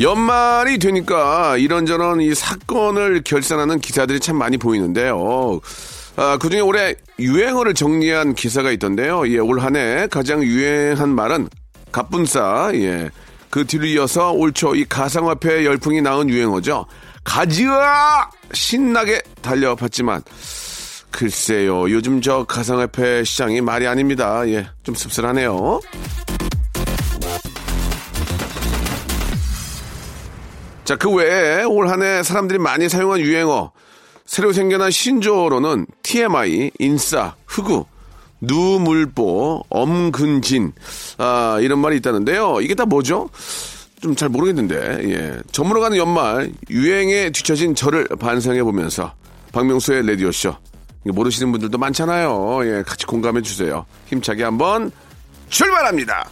연말이 되니까 이런저런 이 사건을 결산하는 기사들이 참 많이 보이는데요. 아, 그 중에 올해 유행어를 정리한 기사가 있던데요. 예, 올 한 해 가장 유행한 말은 갑분싸, 예. 그 뒤를 이어서 올 초 이 가상화폐 열풍이 낳은 유행어죠. 가지야! 신나게 달려봤지만, 글쎄요, 요즘 저 가상화폐 시장이 말이 아닙니다. 예, 좀 씁쓸하네요. 자, 그 외에 올 한 해 사람들이 많이 사용한 유행어, 새로 생겨난 신조어로는 TMI, 인싸, 흑우, 누물보, 엄근진, 아, 이런 말이 있다는데요. 이게 다 뭐죠? 좀 잘 모르겠는데, 예. 저물어 가는 연말, 유행에 뒤처진 저를 반성해 보면서, 박명수의 라디오쇼. 이거 모르시는 분들도 많잖아요. 예, 같이 공감해 주세요. 힘차게 한번 출발합니다!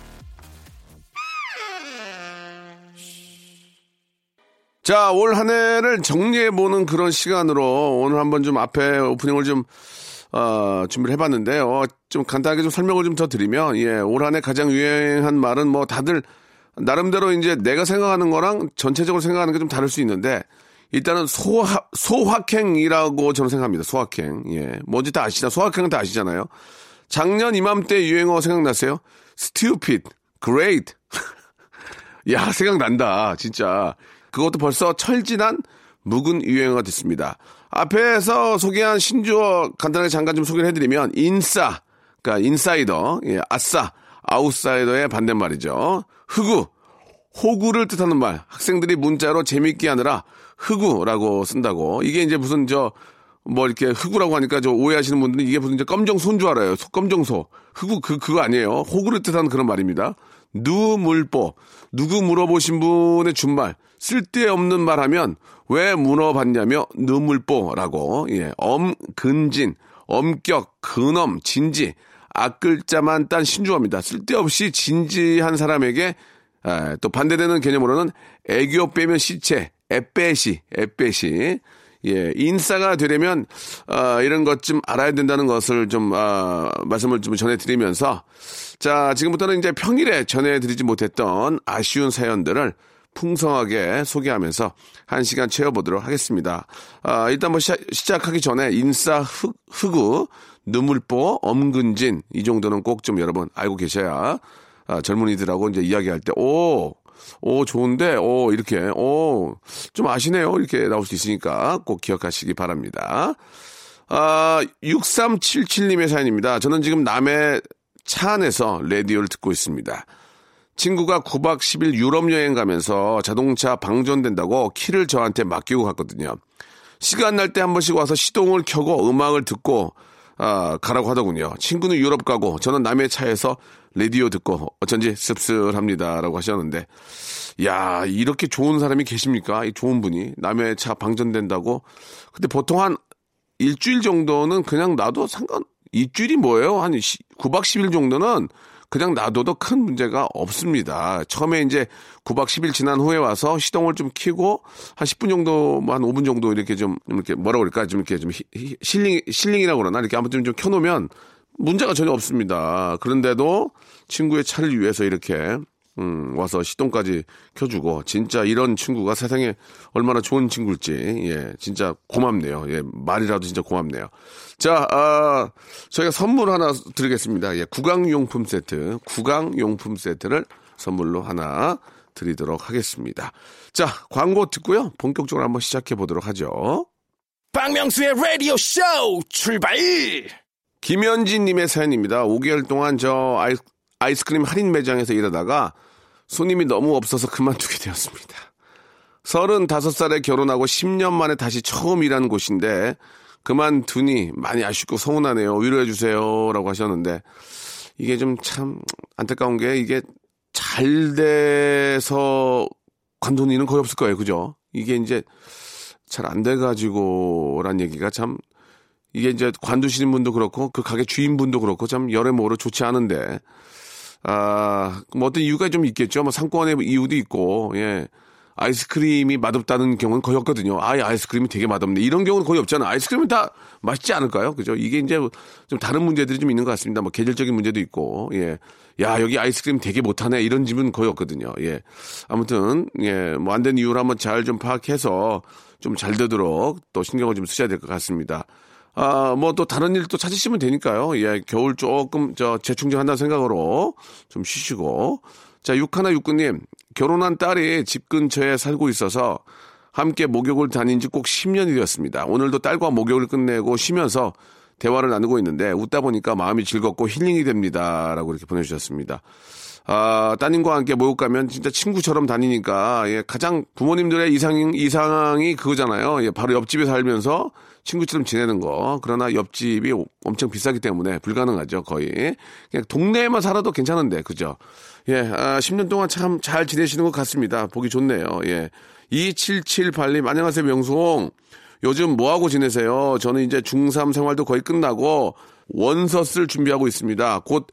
자, 올 한 해를 정리해보는 그런 시간으로 오늘 한번 좀 앞에 오프닝을 좀, 어, 준비를 해봤는데요. 좀 간단하게 좀 설명을 좀 더 드리면, 예, 올 한 해 가장 유행한 말은 뭐 다들 나름대로 이제 내가 생각하는 거랑 전체적으로 생각하는 게 좀 다를 수 있는데, 일단은 소화, 소확행이라고 저는 생각합니다. 소확행. 예. 뭔지 다 아시잖아요. 소확행은 다 아시잖아요. 작년 이맘때 유행어 생각나세요? stupid, great. 야, 생각난다. 진짜. 그것도 벌써 철진한 묵은 유행어가 됐습니다. 앞에서 소개한 신조어 간단하게 잠깐 좀 소개를 해드리면 인싸, 그러니까 인사이더, 예, 아싸, 아웃사이더의 반대말이죠. 흑우, 호구를 뜻하는 말. 학생들이 문자로 재밌게 하느라 흑우라고 쓴다고. 이게 이제 무슨 저 뭐 이렇게 흑우라고 하니까 저 오해하시는 분들은 이게 무슨 이제 검정소인 줄 알아요. 소, 검정소. 흑우 그 그거 아니에요. 호구를 뜻하는 그런 말입니다. 누물보. 누구 물어보신 분의 준말. 쓸데없는 말 하면 왜 물어봤냐며 누물보라고. 예. 엄근진. 엄격, 근엄, 진지. 앞글자만 딴 신조어입니다. 쓸데없이 진지한 사람에게 에, 또 반대되는 개념으로는 애교 빼면 시체, 애빼시, 애빼시. 예, 인싸가 되려면 어, 이런 것 좀 알아야 된다는 것을 좀 어, 말씀을 좀 전해드리면서 자 지금부터는 이제 평일에 전해드리지 못했던 아쉬운 사연들을 풍성하게 소개하면서 한 시간 채워보도록 하겠습니다. 아, 일단 뭐 시작, 시작 하기 전에 인싸 흑, 흑우, 눈물보, 엄근진 이 정도는 꼭 좀 여러분 알고 계셔야 아, 젊은이들하고 이제 이야기할 때 오, 오 좋은데 오 이렇게 오 좀 아시네요 이렇게 나올 수 있으니까 꼭 기억하시기 바랍니다. 아 6377님의 사연입니다. 저는 지금 남해 차 안에서 라디오를 듣고 있습니다. 친구가 9박 10일 유럽 여행 가면서 자동차 방전된다고 키를 저한테 맡기고 갔거든요. 시간 날 때 한 번씩 와서 시동을 켜고 음악을 듣고 아, 가라고 하더군요. 친구는 유럽 가고 저는 남의 차에서 라디오 듣고 어쩐지 씁쓸합니다라고 하셨는데 야 이렇게 좋은 사람이 계십니까? 이 좋은 분이 남의 차 방전된다고 근데 보통 한 일주일 정도는 그냥 놔도 상관 일주일이 뭐예요? 한 9박 10일 정도는 그냥 놔둬도 큰 문제가 없습니다. 처음에 이제 9박 10일 지난 후에 와서 시동을 좀 켜고 한 10분 정도, 뭐한 5분 정도 이렇게 좀, 이렇게 뭐라 그럴까? 좀 이렇게 좀 히, 히, 실링, 실링이라고 그러나? 이렇게 아무튼 좀 켜놓으면 문제가 전혀 없습니다. 그런데도 친구의 차를 위해서 이렇게 음, 와서 시동까지 켜주고, 진짜 이런 친구가 세상에 얼마나 좋은 친구일지, 예, 진짜 고맙네요. 예, 말이라도 진짜 고맙네요. 자, 아, 저희가 선물 하나 드리겠습니다. 예, 구강용품 세트, 구강용품 세트를 선물로 하나 드리도록 하겠습니다. 자, 광고 듣고요. 본격적으로 한번 시작해 보도록 하죠. 박명수의 라디오 쇼 출발! 김현진님의 사연입니다. 5개월 동안 저 아이, 아이스크림 할인 매장에서 일하다가 손님이 너무 없어서 그만두게 되었습니다. 35살에 결혼하고 10년 만에 다시 처음 일하는 곳인데 그만두니 많이 아쉽고 서운하네요. 위로해 주세요. 라고 하셨는데 이게 좀 참 안타까운 게 이게 잘 돼서 관두는 일은 거의 없을 거예요. 그죠? 이게 이제 잘 안 돼가지고란 얘기가 참 이게 이제 관두시는 분도 그렇고 그 가게 주인분도 그렇고 참 여러모로 좋지 않은데 아, 뭐 어떤 이유가 좀 있겠죠. 뭐 상권의 이유도 있고, 예. 아이스크림이 맛없다는 경우는 거의 없거든요. 아예 아이스크림이 되게 맛없네. 이런 경우는 거의 없잖아요. 아이스크림은 다 맛있지 않을까요? 그죠? 이게 이제 좀 다른 문제들이 좀 있는 것 같습니다. 뭐 계절적인 문제도 있고, 예. 야, 여기 아이스크림 되게 못하네. 이런 집은 거의 없거든요. 예. 아무튼, 예. 뭐 안 된 이유를 한번 잘 좀 파악해서 좀 잘 되도록 또 신경을 좀 쓰셔야 될 것 같습니다. 아, 뭐 또 다른 일 또 찾으시면 되니까요. 예, 겨울 조금 저 재충전한다는 생각으로 좀 쉬시고. 자, 육하나 육구님, 결혼한 딸이 집 근처에 살고 있어서 함께 목욕을 다닌 지 꼭 10년이 되었습니다. 오늘도 딸과 목욕을 끝내고 쉬면서 대화를 나누고 있는데 웃다 보니까 마음이 즐겁고 힐링이 됩니다. 라고 이렇게 보내주셨습니다. 아, 따님과 함께 목욕 가면 진짜 친구처럼 다니니까, 예, 가장 부모님들의 이상, 이상이 그거잖아요. 예, 바로 옆집에 살면서 친구처럼 지내는 거. 그러나 옆집이 엄청 비싸기 때문에 불가능하죠, 거의. 그냥 동네에만 살아도 괜찮은데, 그죠? 예, 아, 10년 동안 참 잘 지내시는 것 같습니다. 보기 좋네요. 예. 2778님, 안녕하세요, 명수홍. 요즘 뭐하고 지내세요? 저는 이제 중3 생활도 거의 끝나고 원서 쓸 준비하고 있습니다. 곧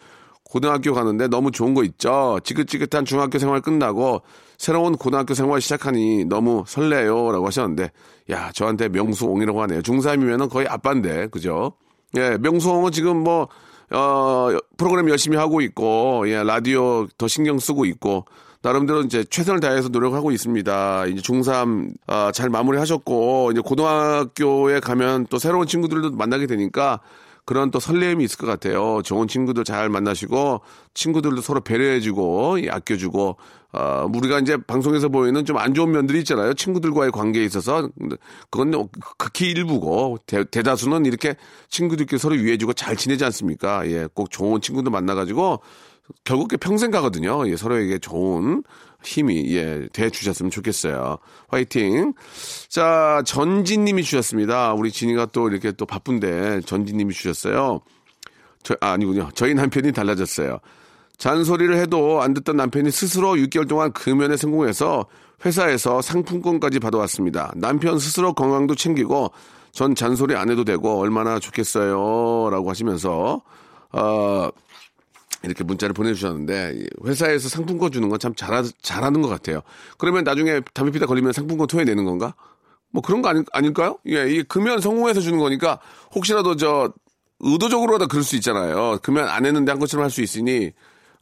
고등학교 가는데 너무 좋은 거 있죠? 지긋지긋한 중학교 생활 끝나고 새로운 고등학교 생활 시작하니 너무 설레요. 라고 하셨는데, 야, 저한테 명수홍이라고 하네요. 중3이면은 거의 아빠인데, 그죠? 예, 명수홍은 지금 뭐, 어, 프로그램 열심히 하고 있고, 예, 라디오 더 신경 쓰고 있고, 나름대로 이제 최선을 다해서 노력하고 있습니다. 이제 중3, 아, 잘 마무리 하셨고, 이제 고등학교에 가면 또 새로운 친구들도 만나게 되니까, 그런 또 설렘이 있을 것 같아요. 좋은 친구들 잘 만나시고 친구들도 서로 배려해주고 아껴주고 어, 우리가 이제 방송에서 보이는 좀 안 좋은 면들이 있잖아요. 친구들과의 관계에 있어서 그건 극히 일부고 대, 다수는 이렇게 친구들끼리 서로 위해주고 잘 지내지 않습니까? 예, 꼭 좋은 친구들 만나가지고 결국 평생 가거든요. 예, 서로에게 좋은 힘이 예, 돼 주셨으면 좋겠어요. 화이팅. 자, 전진 님이 주셨습니다. 우리 진이가 또 이렇게 또 바쁜데 전진 님이 주셨어요. 저 아, 아니군요. 저희 남편이 달라졌어요. 잔소리를 해도 안 듣던 남편이 스스로 6개월 동안 금연에 성공해서 회사에서 상품권까지 받아왔습니다. 남편 스스로 건강도 챙기고 전 잔소리 안 해도 되고 얼마나 좋겠어요. 라고 하시면서, 어, 이렇게 문자를 보내주셨는데 회사에서 상품권 주는 건 참 잘하, 잘하는 것 같아요. 그러면 나중에 담배 피다 걸리면 상품권 토해내는 건가? 뭐 그런 거 아닐, 아닐까요? 예, 이 금연 성공해서 주는 거니까 혹시라도 저 의도적으로라도 그럴 수 있잖아요. 금연 안 했는데 한 것처럼 할 수 있으니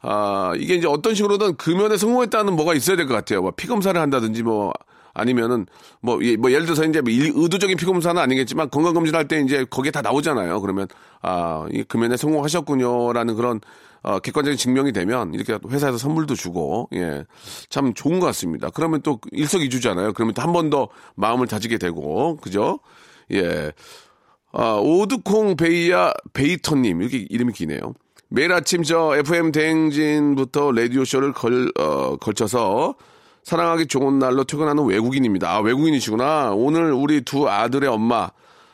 아 이게 이제 어떤 식으로든 금연에 성공했다는 뭐가 있어야 될 것 같아요. 뭐 피 검사를 한다든지 뭐 아니면은 뭐, 뭐 예를 들어서 이제 뭐 의도적인 피검사는 아니겠지만 건강검진 할 때 이제 거기에 다 나오잖아요. 그러면 아, 이 금연에 성공하셨군요라는 그런 어, 객관적인 증명이 되면 이렇게 회사에서 선물도 주고 예. 참 좋은 것 같습니다. 그러면 또 일석이주잖아요. 그러면 또 한 번 더 마음을 다지게 되고 그죠? 예. 아, 오드콩 베이야 베이터님 이렇게 이름이 기네요. 매일 아침 저 FM 대행진부터 라디오 쇼를 걸 어, 걸쳐서 사랑하기 좋은 날로 퇴근하는 외국인입니다. 아, 외국인이시구나. 오늘 우리 두 아들의 엄마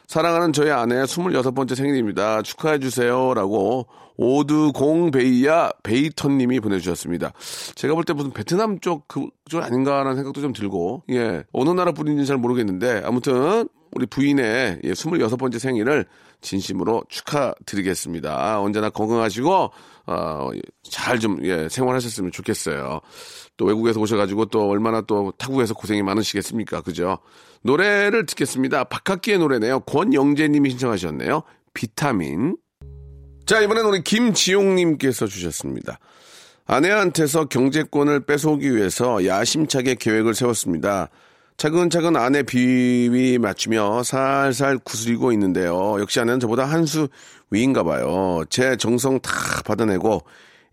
사랑하는 저희 아내 26번째 생일입니다. 축하해 주세요. 라고 오드공 베이야 베이턴 님이 보내주셨습니다. 제가 볼 때 무슨 베트남 쪽, 그, 쪽 아닌가라는 생각도 좀 들고, 예. 어느 나라 분인지 잘 모르겠는데, 아무튼, 우리 부인의 예, 26번째 생일을 진심으로 축하드리겠습니다. 언제나 건강하시고, 어, 잘 좀, 예, 생활하셨으면 좋겠어요. 또 외국에서 오셔가지고 또 얼마나 또 타국에서 고생이 많으시겠습니까? 그죠? 노래를 듣겠습니다. 박학기의 노래네요. 권영재님이 신청하셨네요. 비타민. 자, 이번엔 우리 김지용님께서 주셨습니다. 아내한테서 경제권을 뺏어오기 위해서 야심차게 계획을 세웠습니다. 차근차근 아내 비위 맞추며 살살 구슬리고 있는데요. 역시 아내는 저보다 한 수 위인가 봐요. 제 정성 다 받아내고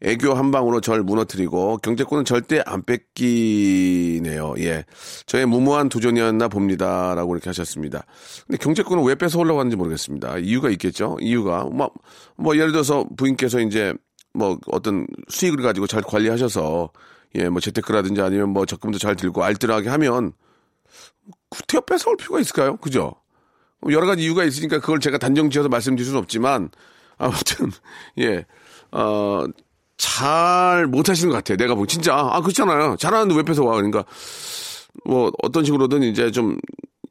애교 한 방으로 절 무너뜨리고 경제권은 절대 안 뺏기네요. 예. 저의 무모한 도전이었나 봅니다. 라고 이렇게 하셨습니다. 근데 경제권은 왜 뺏어오려고 하는지 모르겠습니다. 이유가 있겠죠? 이유가. 뭐, 뭐, 예를 들어서 부인께서 이제 뭐 어떤 수익을 가지고 잘 관리하셔서 예, 뭐 재테크라든지 아니면 뭐 적금도 잘 들고 알뜰하게 하면 구태여 뺏어올 필요가 있을까요? 그죠? 여러 가지 이유가 있으니까 그걸 제가 단정 지어서 말씀드릴 수는 없지만 아무튼 예. 어, 잘 못하시는 것 같아요. 내가 보기 진짜 아 그렇잖아요. 잘하는데 왜 뺏어 와 그러니까 뭐 어떤 식으로든 이제 좀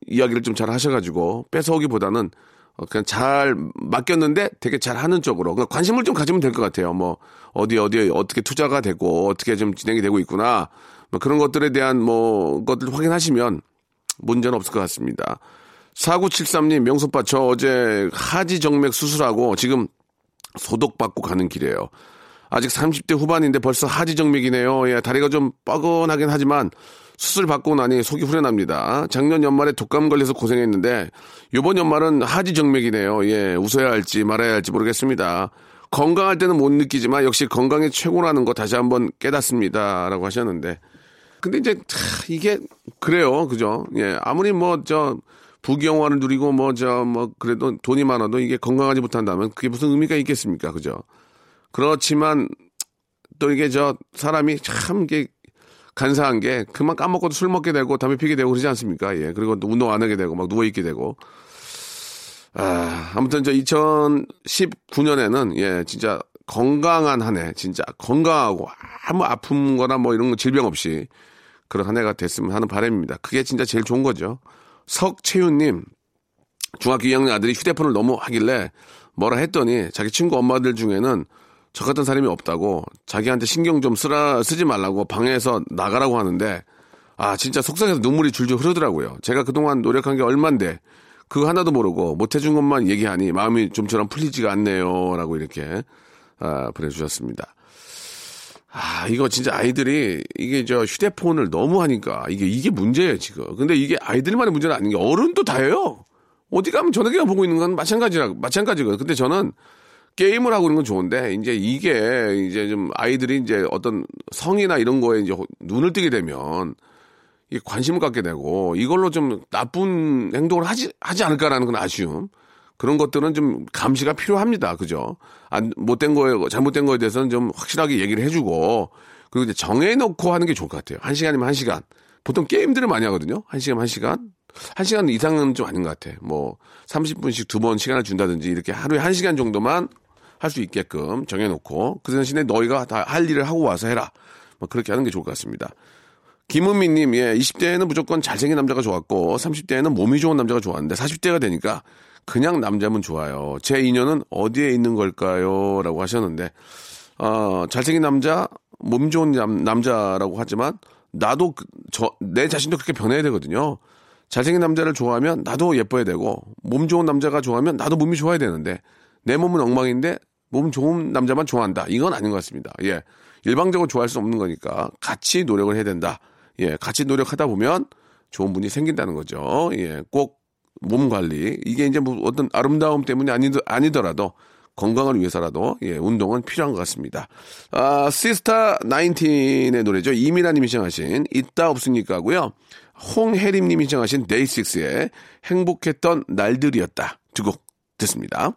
이야기를 좀 잘 하셔가지고 뺏어오기보다는 어, 그냥 잘 맡겼는데 되게 잘 하는 쪽으로 그러니까 관심을 좀 가지면 될 것 같아요. 뭐 어디 어디에 어떻게 투자가 되고 어떻게 좀 진행이 되고 있구나 뭐 그런 것들에 대한 뭐 것들 확인하시면 문제는 없을 것 같습니다. 4973님 명소빠 저 어제 하지 정맥 수술하고 지금 소독받고 가는 길이에요. 아직 30대 후반인데 벌써 하지 정맥이네요. 예, 다리가 좀 뻐근하긴 하지만 수술 받고 나니 속이 후련합니다. 작년 연말에 독감 걸려서 고생했는데 이번 연말은 하지 정맥이네요. 예, 웃어야 할지 말아야 할지 모르겠습니다. 건강할 때는 못 느끼지만 역시 건강이 최고라는 거 다시 한번 깨닫습니다라고 하셨는데 근데 이제 이게 그래요. 그죠? 예. 아무리 뭐 저 부경화를 누리고 뭐저뭐 그래도 돈이 많아도 이게 건강하지 못한다면 그게 무슨 의미가 있겠습니까? 그죠? 그렇지만 또 이게 저 사람이 참 이게 간사한 게 그만 까먹고도 술 먹게 되고 담배 피게 되고 그러지 않습니까? 예. 그리고 또 운동 안 하게 되고 막 누워 있게 되고. 아, 아무튼 저 2019년에는 예, 진짜 건강한 한 해, 진짜 건강하고 아무 아픔 거나 뭐 이런 거 질병 없이 그런 한 해가 됐으면 하는 바람입니다. 그게 진짜 제일 좋은 거죠. 석채윤님, 중학교 2학년 아들이 휴대폰을 너무 하길래 뭐라 했더니 자기 친구 엄마들 중에는 저 같은 사람이 없다고 자기한테 신경 좀 쓰라, 쓰지 말라고 방에서 나가라고 하는데 아, 진짜 속상해서 눈물이 줄줄 흐르더라고요. 제가 그동안 노력한 게 얼만데 그거 하나도 모르고 못해준 것만 얘기하니 마음이 좀처럼 풀리지가 않네요. 라고 이렇게 아, 보내주셨습니다. 아, 이거 진짜 아이들이 이게 저 휴대폰을 너무 하니까 이게 이게 문제예요, 지금. 근데 이게 아이들만의 문제는 아닌 게 어른도 다 해요. 어디 가면 전화기만 보고 있는 건 마찬가지라 마찬가지거든요. 근데 저는 게임을 하고 있는 건 좋은데 이제 이게 이제 좀 아이들이 이제 어떤 성이나 이런 거에 이제 눈을 뜨게 되면 이 관심을 갖게 되고 이걸로 좀 나쁜 행동을 하지 하지 않을까라는 건 아쉬움. 그런 것들은 좀 감시가 필요합니다. 그죠? 안, 못된 거에, 잘못된 거에 대해서는 좀 확실하게 얘기를 해주고, 그리고 이제 정해놓고 하는 게 좋을 것 같아요. 한 시간이면 한 시간. 보통 게임들을 많이 하거든요. 한 시간, 한 시간. 한 시간 이상은 좀 아닌 것 같아. 뭐, 30분씩 두 번 시간을 준다든지, 이렇게 하루에 한 시간 정도만 할 수 있게끔 정해놓고, 그 대신에 너희가 다 할 일을 하고 와서 해라. 뭐, 그렇게 하는 게 좋을 것 같습니다. 김은미님, 예, 20대에는 무조건 잘생긴 남자가 좋았고, 30대에는 몸이 좋은 남자가 좋았는데, 40대가 되니까 그냥 남자면 좋아요. 제 인연은 어디에 있는 걸까요? 라고 하셨는데, 어, 잘생긴 남자, 몸 좋은 남, 남자라고 하지만, 나도, 그, 저, 내 자신도 그렇게 변해야 되거든요. 잘생긴 남자를 좋아하면 나도 예뻐야 되고, 몸 좋은 남자가 좋아하면 나도 몸이 좋아야 되는데, 내 몸은 엉망인데, 몸 좋은 남자만 좋아한다. 이건 아닌 것 같습니다. 예. 일방적으로 좋아할 수 없는 거니까, 같이 노력을 해야 된다. 예. 같이 노력하다 보면, 좋은 분이 생긴다는 거죠. 예. 꼭 몸 관리 이게 이제 뭐 어떤 아름다움 때문이 아니더, 아니더라도 건강을 위해서라도 예, 운동은 필요한 것 같습니다. 아, 시스타 19의 노래죠. 이미라 님이 신청하신 있다 없으니까 하고요. 홍혜림 님이 신청하신 데이식스의 행복했던 날들이었다. 두 곡 듣습니다.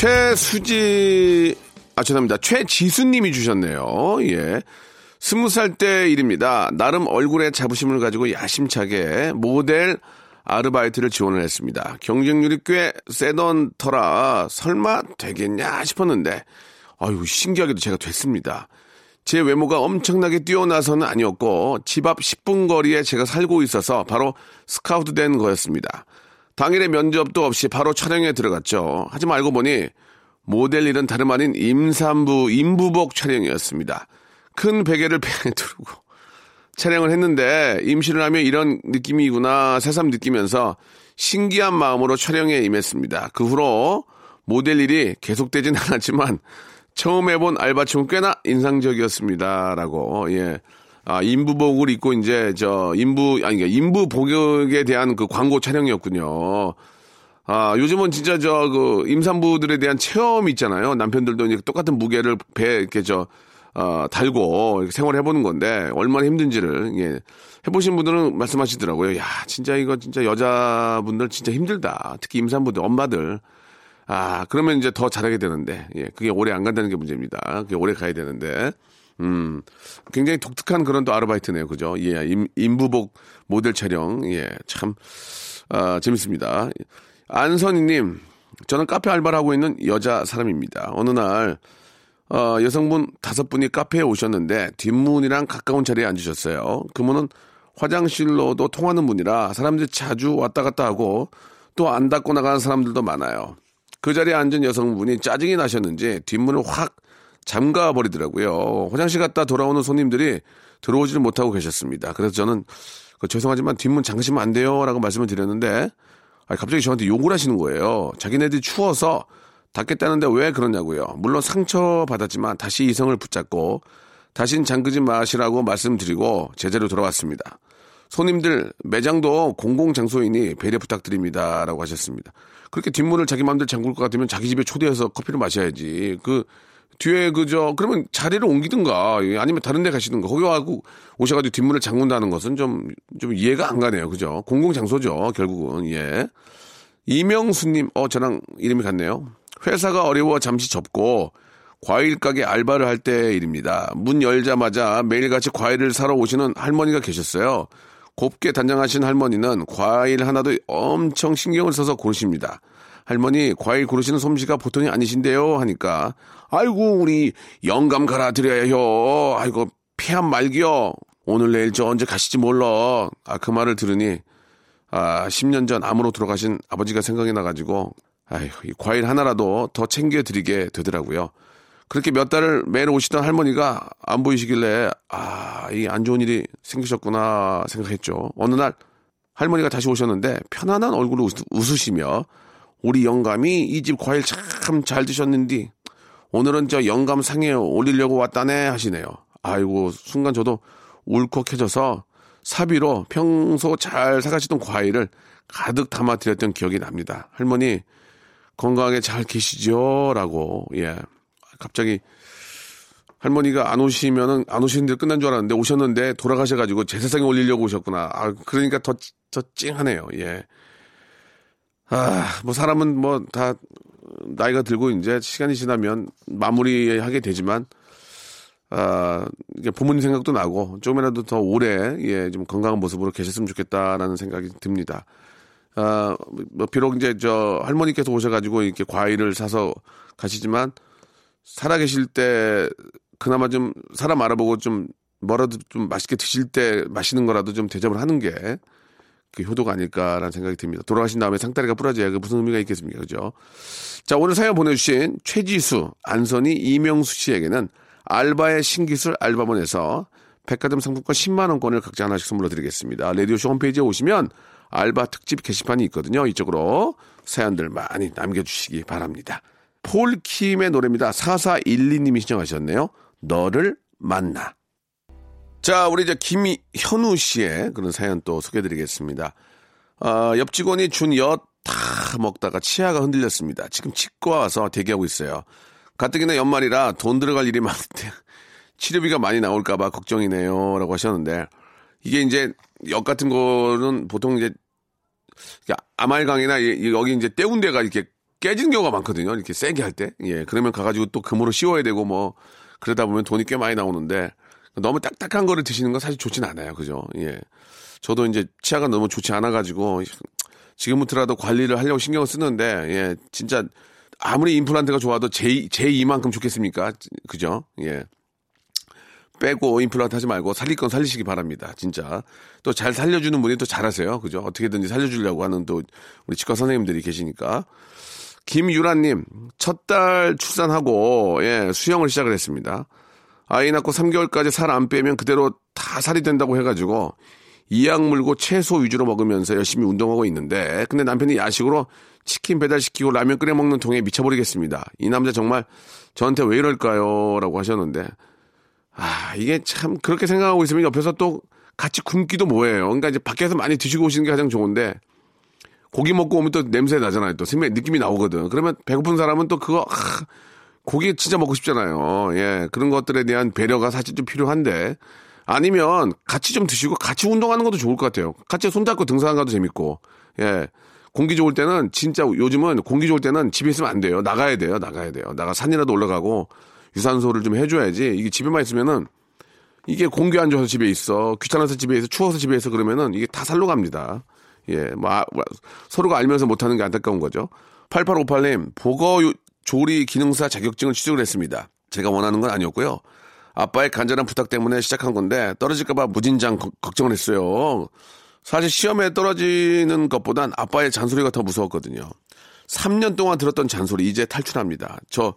최수지, 아, 죄송합니다. 최지수님이 주셨네요. 예. 스무 살 때 일입니다. 나름 얼굴에 자부심을 가지고 야심차게 모델 아르바이트를 지원을 했습니다. 경쟁률이 꽤 세던 터라 설마 되겠냐 싶었는데 아유 신기하게도 제가 됐습니다. 제 외모가 엄청나게 뛰어나서는 아니었고 집 앞 10분 거리에 제가 살고 있어서 바로 스카우트 된 거였습니다. 당일에 면접도 없이 바로 촬영에 들어갔죠. 하지만 알고 보니 모델 일은 다름 아닌 임산부 임부복 촬영이었습니다. 큰 베개를 배에 두르고 촬영을 했는데 임신을 하면 이런 느낌이구나 새삼 느끼면서 신기한 마음으로 촬영에 임했습니다. 그 후로 모델 일이 계속되진 않았지만 처음 해본 알바치고 꽤나 인상적이었습니다라고 예. 아, 인부복을 입고 이제 저 인부 아니 인부복에 대한 그 광고 촬영이었군요. 아, 요즘은 진짜 저, 그, 임산부들에 대한 체험이 있잖아요. 남편들도 이제 똑같은 무게를 배, 이렇게 저, 어, 달고 이렇게 생활을 해보는 건데, 얼마나 힘든지를, 예. 해보신 분들은 말씀하시더라고요. 야, 진짜 이거 진짜 여자분들 진짜 힘들다. 특히 임산부들, 엄마들. 아, 그러면 이제 더 잘하게 되는데, 예. 그게 오래 안 간다는 게 문제입니다. 그게 오래 가야 되는데. 음, 굉장히 독특한 그런 또 아르바이트네요. 그죠? 예. 임, 인부복 모델 촬영. 예. 참, 아, 재밌습니다. 안선희님, 저는 카페 알바를 하고 있는 여자 사람입니다. 어느 날, 어, 여성분 다섯 분이 카페에 오셨는데 뒷문이랑 가까운 자리에 앉으셨어요. 그 문은 화장실로도 통하는 문이라 사람들이 자주 왔다 갔다 하고 또 안 닫고 나가는 사람들도 많아요. 그 자리에 앉은 여성분이 짜증이 나셨는지 뒷문을 확 잠가 버리더라고요. 화장실 갔다 돌아오는 손님들이 들어오지를 못하고 계셨습니다. 그래서 저는 그 죄송하지만 뒷문 잠그시면 안 돼요라고 말씀을 드렸는데 갑자기 저한테 욕을 하시는 거예요. 자기네들이 추워서 닫겠다는데 왜 그러냐고요. 물론 상처 받았지만 다시 이성을 붙잡고 다신 잠그지 마시라고 말씀드리고 제자로 돌아왔습니다. 손님들 매장도 공공장소이니 배려 부탁드립니다라고 하셨습니다. 그렇게 뒷문을 자기 마음대로 잠글 것 같으면 자기 집에 초대해서 커피를 마셔야지. 그 뒤에 그저 그러면 자리를 옮기든가 아니면 다른 데 가시든가 거기 와고 오셔가지고 뒷문을 잠근다는 것은 좀좀 이해가 안 가네요. 그죠? 공공 장소죠 결국은. 예. 이명수님 어 저랑 이름이 같네요. 회사가 어려워 잠시 접고 과일 가게 알바를 할 때 일입니다. 문 열자마자 매일같이 과일을 사러 오시는 할머니가 계셨어요. 곱게 단장하신 할머니는 과일 하나도 엄청 신경을 써서 고르십니다 할머니 과일 고르시는 솜씨가 보통이 아니신데요 하니까 아이고 우리 영감 갈아 드려요 아이고 폐암 말기요. 오늘 내일 저 언제 가실지 몰라. 아 그 말을 들으니 아 10년 전 암으로 돌아가신 아버지가 생각이 나가지고 아휴 이 과일 하나라도 더 챙겨드리게 되더라고요. 그렇게 몇 달을 매일 오시던 할머니가 안 보이시길래 아 이 안 좋은 일이 생기셨구나 생각했죠. 어느 날 할머니가 다시 오셨는데 편안한 얼굴로 웃으시며 우리 영감이 이 집 과일 참 잘 드셨는데 오늘은 저 영감 상에 올리려고 왔다네 하시네요. 아이고 순간 저도 울컥해져서 사비로 평소 잘 사가시던 과일을 가득 담아 드렸던 기억이 납니다. 할머니 건강하게 잘 계시죠? 라고 예 갑자기 할머니가 안 오시면은 안 오시는데 끝난 줄 알았는데 오셨는데 돌아가셔가지고 제사상에 올리려고 오셨구나. 아 그러니까 더 더 찡하네요. 예. 아, 뭐 사람은 뭐 다 나이가 들고 이제 시간이 지나면 마무리하게 되지만 아, 이게 부모님 생각도 나고 조금이라도 더 오래 예, 좀 건강한 모습으로 계셨으면 좋겠다라는 생각이 듭니다. 아, 뭐 비록 이제 저 할머니께서 오셔가지고 이렇게 과일을 사서 가시지만 살아계실 때 그나마 좀 사람 알아보고 좀 뭐라도 좀 맛있게 드실 때 마시는 거라도 좀 대접을 하는 게 그 효도가 아닐까라는 생각이 듭니다. 돌아가신 다음에 상다리가 부러져야 그 무슨 의미가 있겠습니까? 그죠? 자, 오늘 사연 보내주신 최지수, 안선희, 이명수 씨에게는 알바의 신기술 알바몬에서 백화점 상품권 10만원권을 각자 하나씩 선물로 드리겠습니다. 라디오쇼 홈페이지에 오시면 알바 특집 게시판이 있거든요. 이쪽으로 사연들 많이 남겨주시기 바랍니다. 폴킴의 노래입니다. 4412님이 신청하셨네요. 너를 만나. 자, 우리 이제 김현우 씨의 그런 사연 또 소개해드리겠습니다. 어, 옆 직원이 준 엿 다 먹다가 치아가 흔들렸습니다. 지금 치과 와서 대기하고 있어요. 가뜩이나 연말이라 돈 들어갈 일이 많은데 치료비가 많이 나올까봐 걱정이네요. 라고 하셨는데 이게 이제 엿 같은 거는 보통 이제 아말강이나 여기 이제 때운 데가 이렇게 깨지는 경우가 많거든요. 이렇게 세게 할 때. 예. 그러면 가가지고 또 금으로 씌워야 되고 뭐 그러다 보면 돈이 꽤 많이 나오는데 너무 딱딱한 거를 드시는 건 사실 좋진 않아요. 그죠? 예. 저도 이제 치아가 너무 좋지 않아가지고 지금부터라도 관리를 하려고 신경을 쓰는데 예. 진짜 아무리 임플란트가 좋아도 제, 제 이만큼 좋겠습니까? 그죠? 예. 빼고 임플란트 하지 말고 살릴 건 살리시기 바랍니다. 진짜. 또 잘 살려주는 분이 또 잘하세요. 그죠? 어떻게든지 살려주려고 하는 또 우리 치과 선생님들이 계시니까. 김유라님, 첫 달 출산하고, 예, 수영을 시작을 했습니다. 아이 낳고 3개월까지 살 안 빼면 그대로 다 살이 된다고 해가지고 이약 물고 채소 위주로 먹으면서 열심히 운동하고 있는데 근데 남편이 야식으로 치킨 배달시키고 라면 끓여 먹는 통에 미쳐버리겠습니다. 이 남자 정말 저한테 왜 이럴까요? 라고 하셨는데 아 이게 참 그렇게 생각하고 있으면 옆에서 또 같이 굶기도 뭐예요. 그러니까 이제 밖에서 많이 드시고 오시는 게 가장 좋은데 고기 먹고 오면 또 냄새 나잖아요. 또 생맥 느낌이 나오거든. 그러면 배고픈 사람은 또 그거 아, 고기 진짜 먹고 싶잖아요. 예, 그런 것들에 대한 배려가 사실 좀 필요한데 아니면 같이 좀 드시고 같이 운동하는 것도 좋을 것 같아요. 같이 손잡고 등산 가도 재밌고 예. 공기 좋을 때는 진짜 요즘은 공기 좋을 때는 집에 있으면 안 돼요. 나가야 돼요. 나가야 돼요. 나가 산이라도 올라가고 유산소를 좀 해줘야지. 이게 집에만 있으면은 이게 공기 안 좋아서 집에 있어. 귀찮아서 집에 있어. 추워서 집에 있어. 그러면은 이게 다 살로 갑니다. 예, 뭐, 아, 뭐 서로가 알면서 못하는 게 안타까운 거죠. 8858님, 보거 조리 기능사 자격증을 취득을 했습니다. 제가 원하는 건 아니었고요. 아빠의 간절한 부탁 때문에 시작한 건데 떨어질까봐 무진장 거, 걱정을 했어요. 사실 시험에 떨어지는 것보단 아빠의 잔소리가 더 무서웠거든요. 3년 동안 들었던 잔소리 이제 탈출합니다. 저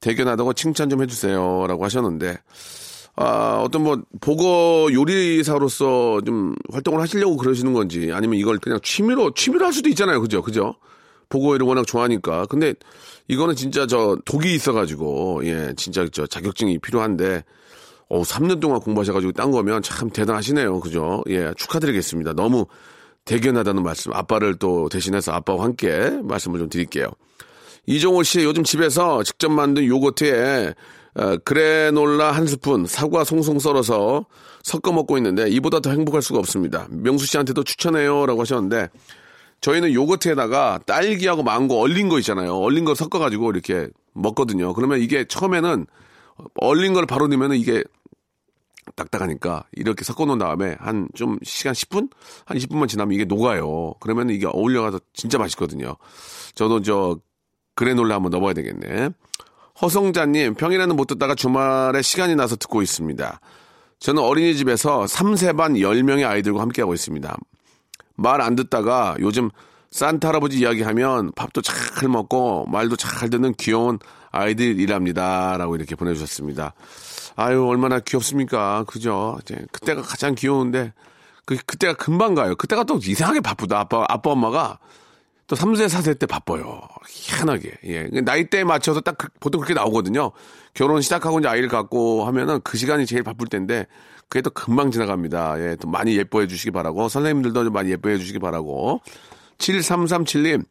대견하다고 칭찬 좀 해주세요라고 하셨는데 아, 어떤 뭐 보거 요리사로서 좀 활동을 하시려고 그러시는 건지 아니면 이걸 그냥 취미로 취미로 할 수도 있잖아요. 그죠? 그죠? 보고를 워낙 좋아하니까. 근데 이거는 진짜 저 독이 있어가지고 예, 진짜 저 자격증이 필요한데 어 3년 동안 공부하셔가지고 딴 거면 참 대단하시네요. 그죠? 예, 축하드리겠습니다. 너무 대견하다는 말씀. 아빠를 또 대신해서 아빠와 함께 말씀을 좀 드릴게요. 이종호 씨 요즘 집에서 직접 만든 요거트에 어, 그래놀라 한 스푼, 사과 송송 썰어서 섞어 먹고 있는데 이보다 더 행복할 수가 없습니다. 명수 씨한테도 추천해요 라고 하셨는데 저희는 요거트에다가 딸기하고 망고 얼린 거 있잖아요. 얼린 거 섞어가지고 이렇게 먹거든요. 그러면 이게 처음에는 얼린 걸 바로 넣으면 이게 딱딱하니까 이렇게 섞어 놓은 다음에 한 좀 시간 10분? 한 20분만 지나면 이게 녹아요. 그러면 이게 어울려가서 진짜 맛있거든요. 저도 저 그래놀라 한번 넣어봐야 되겠네. 허성자님, 평일에는 못 듣다가 주말에 시간이 나서 듣고 있습니다. 저는 어린이집에서 3세 반 10명의 아이들과 함께하고 있습니다. 말 안 듣다가 요즘 산타 할아버지 이야기하면 밥도 잘 먹고 말도 잘 듣는 귀여운 아이들이랍니다. 라고 이렇게 보내주셨습니다. 아유, 얼마나 귀엽습니까? 그죠? 이제 그때가 가장 귀여운데, 그, 그때가 금방 가요. 그때가 또 이상하게 바쁘다. 아빠, 아빠, 엄마가 또 3세, 4세 때 바빠요. 희한하게. 예. 나이대에 맞춰서 딱 그, 보통 그렇게 나오거든요. 결혼 시작하고 이제 아이를 갖고 하면은 그 시간이 제일 바쁠 텐데 그게 또 금방 지나갑니다. 예. 또 많이 예뻐해 주시기 바라고 선생님들도 좀 많이 예뻐해 주시기 바라고 7337님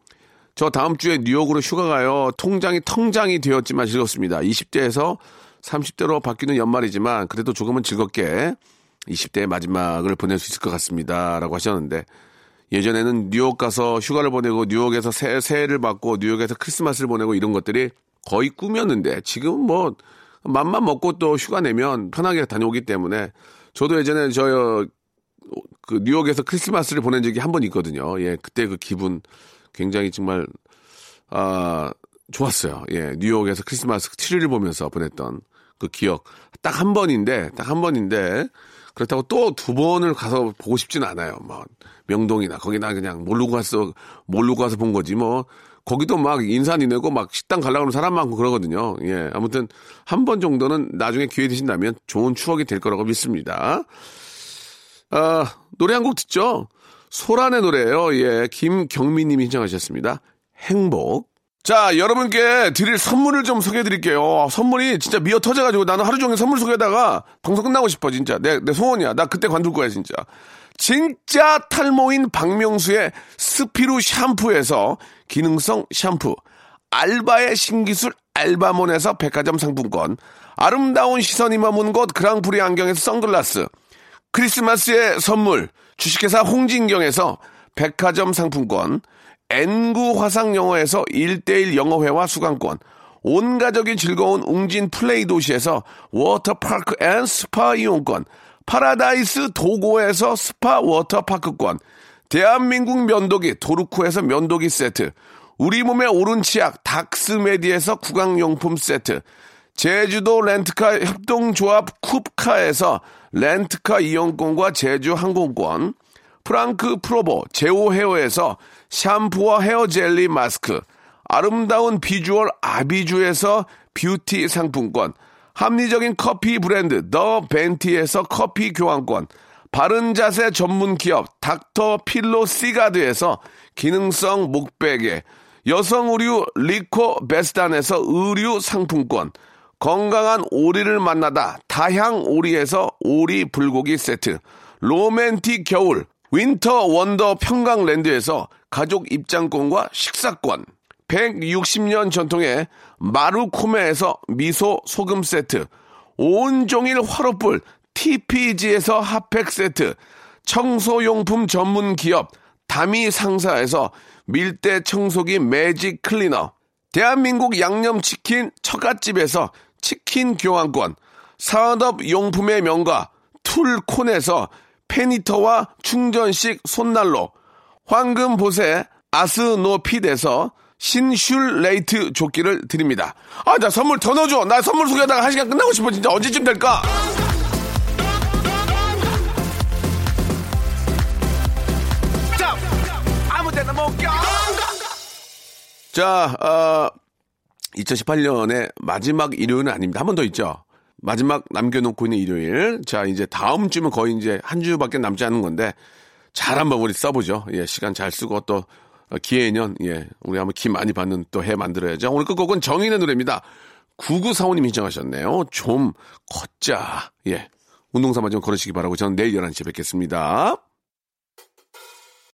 저 다음 주에 뉴욕으로 휴가 가요. 통장이 통장이 되었지만 즐겁습니다. 20대에서 30대로 바뀌는 연말이지만 그래도 조금은 즐겁게 20대의 마지막을 보낼 수 있을 것 같습니다. 라고 하셨는데 예전에는 뉴욕 가서 휴가를 보내고 뉴욕에서 새, 새해를 맞고 뉴욕에서 크리스마스를 보내고 이런 것들이 거의 꿈이었는데 지금은 뭐 맘만 먹고 또 휴가 내면 편하게 다녀오기 때문에 저도 예전에 저 그 뉴욕에서 크리스마스를 보낸 적이 한 번 있거든요. 예, 그때 그 기분 굉장히 정말 아 좋았어요. 예, 뉴욕에서 크리스마스 트리를 보면서 보냈던 그 기억 딱 한 번인데 딱 한 번인데 그렇다고 또 두 번을 가서 보고 싶지는 않아요. 뭐 명동이나 거기나 그냥 모르고 가서 모르고 가서 본 거지 뭐 거기도 막 내고 막 식당 가려고 하는 사람 많고 그러거든요. 예. 아무튼 한 번 정도는 나중에 기회 되신다면 좋은 추억이 될 거라고 믿습니다. 아, 노래 한 곡 듣죠? 소란의 노래예요. 예. 김경민 님이 신청하셨습니다. 행복. 자, 여러분께 드릴 선물을 좀 소개해 드릴게요. 선물이 진짜 미어 터져가지고 나는 하루 종일 선물 소개하다가 방송 끝나고 싶어, 진짜. 내, 내 소원이야. 나 그때 관둘 거야, 진짜. 진짜 탈모인 박명수의 스피루 샴푸에서 기능성 샴푸. 알바의 신기술 알바몬에서 백화점 상품권. 아름다운 시선이 머문 곳 그랑프리 안경에서 선글라스. 크리스마스의 선물. 주식회사 홍진경에서 백화점 상품권. N구 화상영어에서 1대1 영어회화 수강권, 온 가족이 즐거운 웅진 플레이 도시에서 워터파크 앤 스파 이용권, 파라다이스 도고에서 스파 워터파크권, 대한민국 면도기 도루코에서 면도기 세트, 우리 몸에 옳은 치약 닥스메디에서 구강용품 세트, 제주도 렌트카 협동조합 쿱카에서 렌트카 이용권과 제주 항공권, 프랑크 프로보 제오 헤어에서 샴푸와 헤어 젤리 마스크, 아름다운 비주얼 아비주에서 뷰티 상품권, 합리적인 커피 브랜드 더 벤티에서 커피 교환권, 바른 자세 전문 기업 닥터 필로 시가드에서 기능성 목베개, 여성 의류 리코 베스단에서 의류 상품권, 건강한 오리를 만나다 다향 오리에서 오리 불고기 세트, 로맨틱 겨울 윈터 원더 평강랜드에서 가족 입장권과 식사권, 160년 전통의 마루코메에서 미소 소금 세트, 온종일 화로불 TPG에서 핫팩 세트, 청소용품 전문 기업 다미 상사에서 밀대 청소기 매직 클리너, 대한민국 양념치킨 처갓집에서 치킨 교환권, 산업용품의 명가 툴콘에서 페니터와 충전식 손난로, 황금보세 아스노핏에서 신슐레이트 조끼를 드립니다. 아, 나 선물 더 넣어줘. 나 선물 소개하다가 한 시간 끝나고 싶어. 진짜 언제쯤 될까? 자, 어, 2018년의 마지막 일요일은 아닙니다. 한 번 더 있죠. 마지막 남겨놓고 있는 일요일. 자, 이제 다음 주면 거의 이제 한 주밖에 남지 않은 건데, 잘 한번 우리 써보죠. 예, 시간 잘 쓰고 또, 어, 기해년, 예, 우리 한번 기 많이 받는 또 해 만들어야죠. 오늘 끝곡은 정인의 노래입니다. 9945님 신청하셨네요. 좀 걷자. 예. 운동삼아 좀 걸으시기 바라고 저는 내일 11시에 뵙겠습니다.